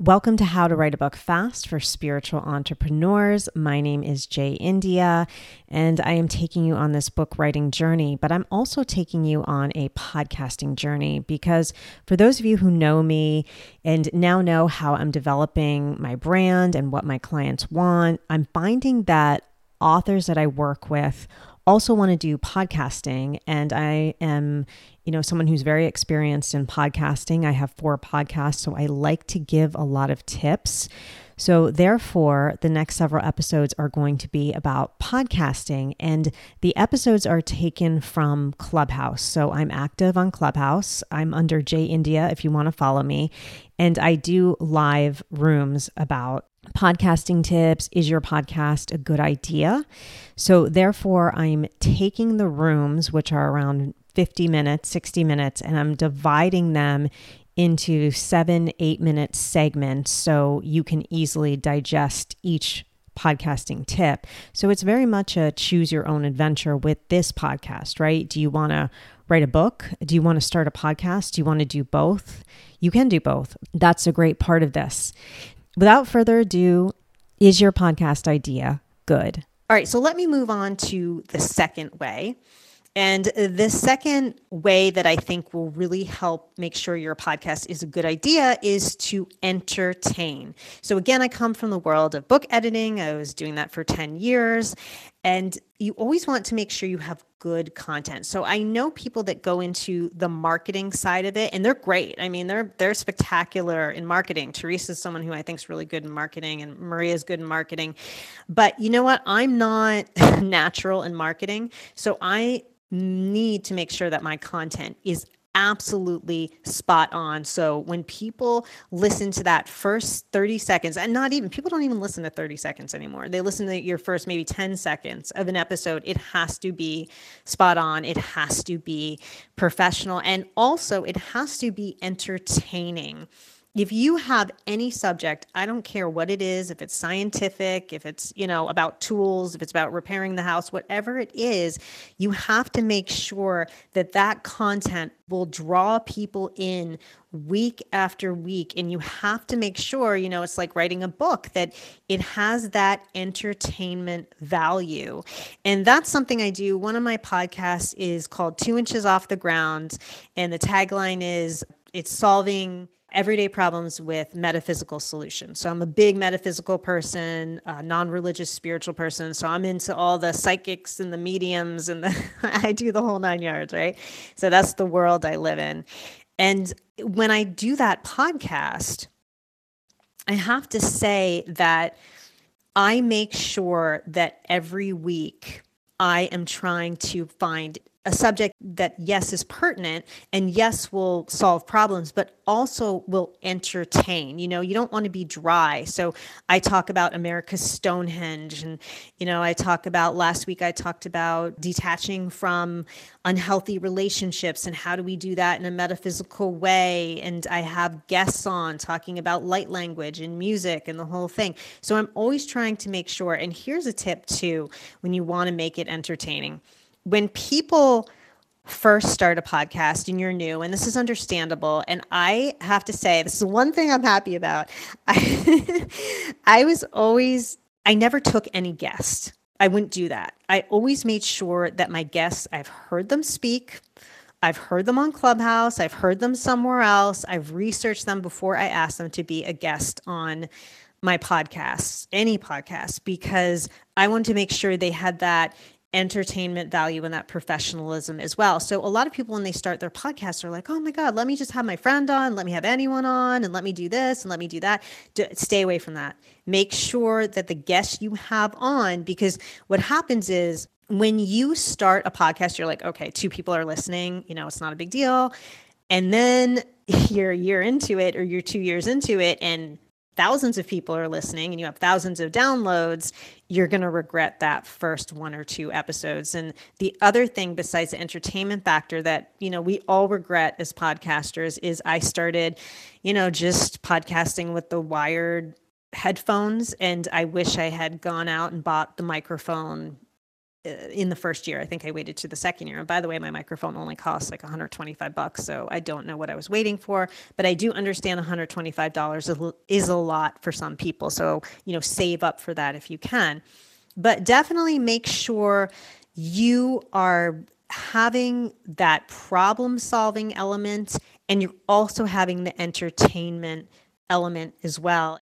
Welcome to How to Write a Book Fast for Spiritual Entrepreneurs. My name is Jay India, and I am taking you on this book writing journey, but I'm also taking you on a podcasting journey because for those of you who know me and now know how I'm developing my brand and what my clients want, I'm finding that authors that I work with also want to do podcasting and I am you know someone who's very experienced in podcasting. I have four podcasts so I like to give a lot of tips. So therefore the next several episodes are going to be about podcasting and the episodes are taken from Clubhouse. So I'm active on Clubhouse. I'm under J India if you want to follow me and I do live rooms about podcasting tips. Is your podcast a good idea? So, therefore, I'm taking the rooms, which are around 50 minutes, 60 minutes, and I'm dividing them into seven, eight minute segments so you can easily digest each podcasting tip. So, it's very much a choose your own adventure with this podcast, right? Do you want to write a book? Do you want to start a podcast? Do you want to do both? You can do both. That's a great part of this without further ado, is your podcast idea good? All right, so let me move on to the second way. And the second way that I think will really help make sure your podcast is a good idea is to entertain. So, again, I come from the world of book editing. I was doing that for 10 years. And you always want to make sure you have good content. So I know people that go into the marketing side of it and they're great. I mean, they're they're spectacular in marketing. Teresa's someone who I think is really good in marketing and Maria's good in marketing. But you know what? I'm not natural in marketing. So I need to make sure that my content is absolutely spot on. So when people listen to that first 30 seconds, and not even people don't even listen to 30 seconds anymore. They listen to your first maybe 10 seconds of an episode. It has to be spot on. It has to be professional. And also, it has to be entertaining if you have any subject, I don't care what it is, if it's scientific, if it's, you know, about tools, if it's about repairing the house, whatever it is, you have to make sure that that content will draw people in week after week and you have to make sure, you know, it's like writing a book that it has that entertainment value. And that's something I do. One of my podcasts is called 2 inches off the ground and the tagline is it's solving everyday problems with metaphysical solutions. So I'm a big metaphysical person, a non-religious spiritual person. So I'm into all the psychics and the mediums and the I do the whole nine yards, right? So that's the world I live in. And when I do that podcast, I have to say that I make sure that every week I am trying to find a subject that yes is pertinent and yes will solve problems but also will entertain. You know you don't want to be dry. So i talk about america's stonehenge and you know i talk about last week i talked about detaching from unhealthy relationships and how do we do that in a metaphysical way. And i have guests on talking about light language and music and the whole thing. So i'm always trying to make sure and here's a tip too when you want to make it entertaining when people first start a podcast and you're new and this is understandable and i have to say this is one thing i'm happy about. I, I was always i never took any guests. I wouldn't do that. I always made sure that my guests i've heard them speak i've heard them on clubhouse i've heard them somewhere else i've researched them before i asked them to be a guest on my podcast any podcast because i wanted to make sure they had that entertainment value and that professionalism as well. So a lot of people when they start their podcast are like, "Oh my god, let me just have my friend on, let me have anyone on and let me do this and let me do that." stay away from that. Make sure that the guests you have on because what happens is when you start a podcast you're like, "Okay, two people are listening, you know, it's not a big deal." And then you're a year into it or you're 2 years into it and thousands of people are listening and you have thousands of downloads, you're going to regret that first one or two episodes. And the other thing besides the entertainment factor that, you know, we all regret as podcasters is I started, you know, just podcasting with the wired headphones and I wish I had gone out and bought the microphone Uh, in the first year. I think I waited to the second year. And by the way, my microphone only costs like 125 bucks, so I don't know what I was waiting for, but I do understand $125 is a lot for some people. So, you know, save up for that if you can. But definitely make sure you are having that problem solving element and you're also having the entertainment element as well.